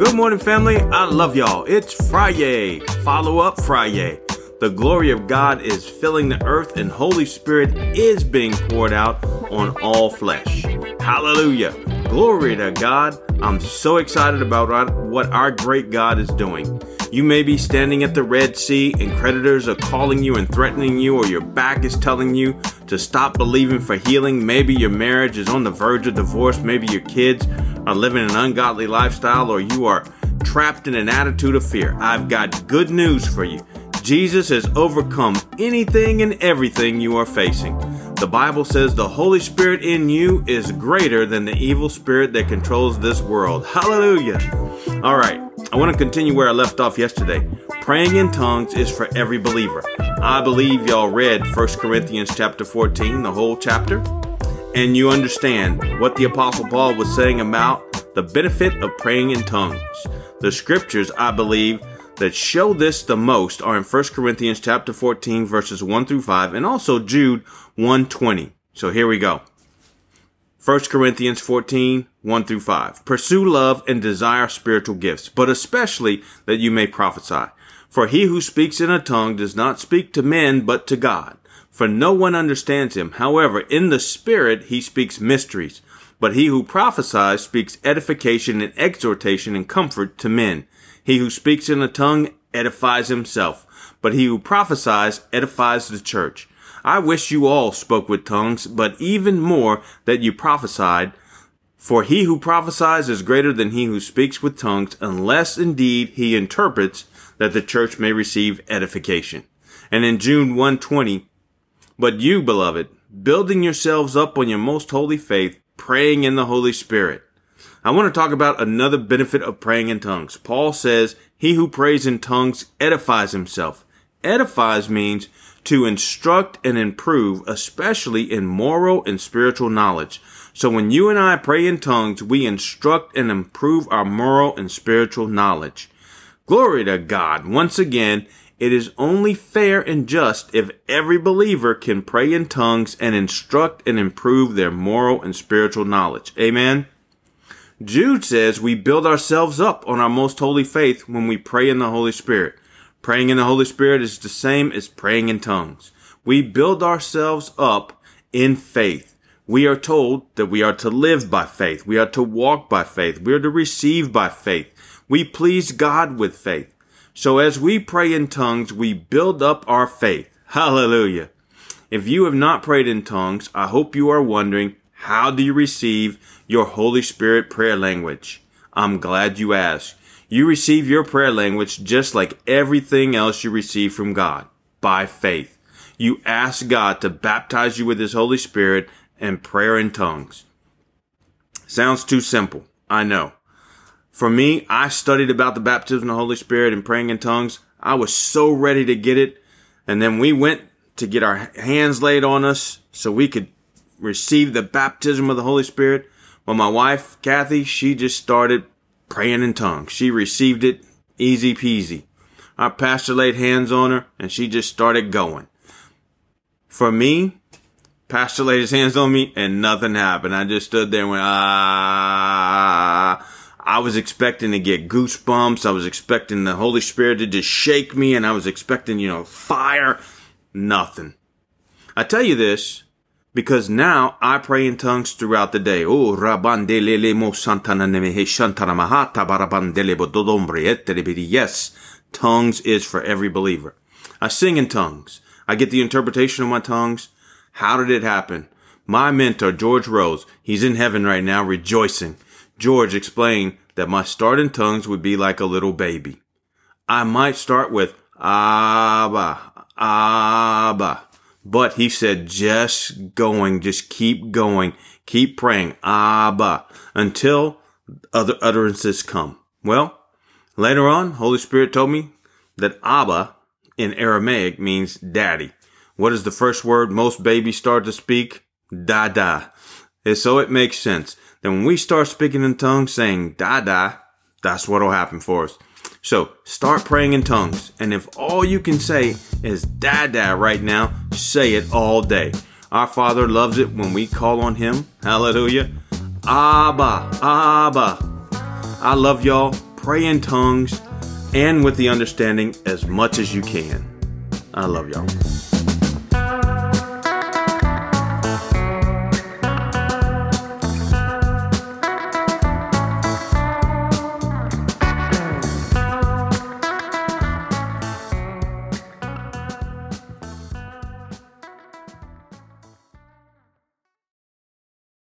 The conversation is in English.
Good morning, family. I love y'all. It's Friday. Follow up Friday. The glory of God is filling the earth, and Holy Spirit is being poured out on all flesh. Hallelujah. Glory to God. I'm so excited about what our great God is doing. You may be standing at the Red Sea and creditors are calling you and threatening you, or your back is telling you to stop believing for healing. Maybe your marriage is on the verge of divorce. Maybe your kids are living an ungodly lifestyle, or you are trapped in an attitude of fear. I've got good news for you. Jesus has overcome anything and everything you are facing. The Bible says the Holy Spirit in you is greater than the evil spirit that controls this world. Hallelujah. All right, I want to continue where I left off yesterday. Praying in tongues is for every believer. I believe y'all read 1 Corinthians chapter 14, the whole chapter, and you understand what the Apostle Paul was saying about the benefit of praying in tongues. The scriptures, I believe, that show this the most are in 1 Corinthians chapter 14 verses 1 through 5 and also Jude 120. So here we go. 1 Corinthians 14, 1 through 5. Pursue love and desire spiritual gifts, but especially that you may prophesy. For he who speaks in a tongue does not speak to men, but to God. For no one understands him. However, in the spirit he speaks mysteries. But he who prophesies speaks edification and exhortation and comfort to men. He who speaks in a tongue edifies himself, but he who prophesies edifies the church. I wish you all spoke with tongues, but even more that you prophesied. For he who prophesies is greater than he who speaks with tongues, unless indeed he interprets that the church may receive edification. And in Jude 120, but you, beloved, building yourselves up on your most holy faith, praying in the Holy Spirit. I want to talk about another benefit of praying in tongues. Paul says, he who prays in tongues edifies himself. Edifies means to instruct and improve, especially in moral and spiritual knowledge. So when you and I pray in tongues, we instruct and improve our moral and spiritual knowledge. Glory to God. Once again, it is only fair and just if every believer can pray in tongues and instruct and improve their moral and spiritual knowledge. Amen. Jude says we build ourselves up on our most holy faith when we pray in the Holy Spirit. Praying in the Holy Spirit is the same as praying in tongues. We build ourselves up in faith. We are told that we are to live by faith. We are to walk by faith. We are to receive by faith. We please God with faith. So as we pray in tongues, we build up our faith. Hallelujah. If you have not prayed in tongues, I hope you are wondering, how do you receive your Holy Spirit prayer language? I'm glad you asked. You receive your prayer language just like everything else you receive from God by faith. You ask God to baptize you with His Holy Spirit and prayer in tongues. Sounds too simple. I know. For me, I studied about the baptism of the Holy Spirit and praying in tongues. I was so ready to get it. And then we went to get our hands laid on us so we could receive the baptism of the Holy Spirit. Well, my wife, Kathy, she just started praying in tongues. She received it easy peasy. Our pastor laid hands on her and she just started going. For me, pastor laid his hands on me and nothing happened. I just stood there and went, ah. I was expecting to get goosebumps. I was expecting the Holy Spirit to just shake me and I was expecting, you know, fire. Nothing. I tell you this, because now I pray in tongues throughout the day. Oh, rabandelele mo santana nemehe shantana mahata barabandele bodombre eterebiri. Yes, tongues is for every believer. I sing in tongues. I get the interpretation of my tongues. How did it happen? My mentor, George Rose, he's in heaven right now rejoicing. George explained that my start in tongues would be like a little baby. I might start with Abba, Abba, but he said, just going, just keep going, keep praying, Abba, until other utterances come. Well, later on, Holy Spirit told me that Abba in Aramaic means daddy. What is the first word most babies start to speak? Dada. And so it makes sense. Then when we start speaking in tongues saying dada, that's what'll happen for us. So start praying in tongues. And if all you can say is Dada right now, say it all day. Our Father loves it when we call on Him. Hallelujah. Abba, Abba. I love y'all. pray in tongues and with the understanding as much as you can. I love y'all.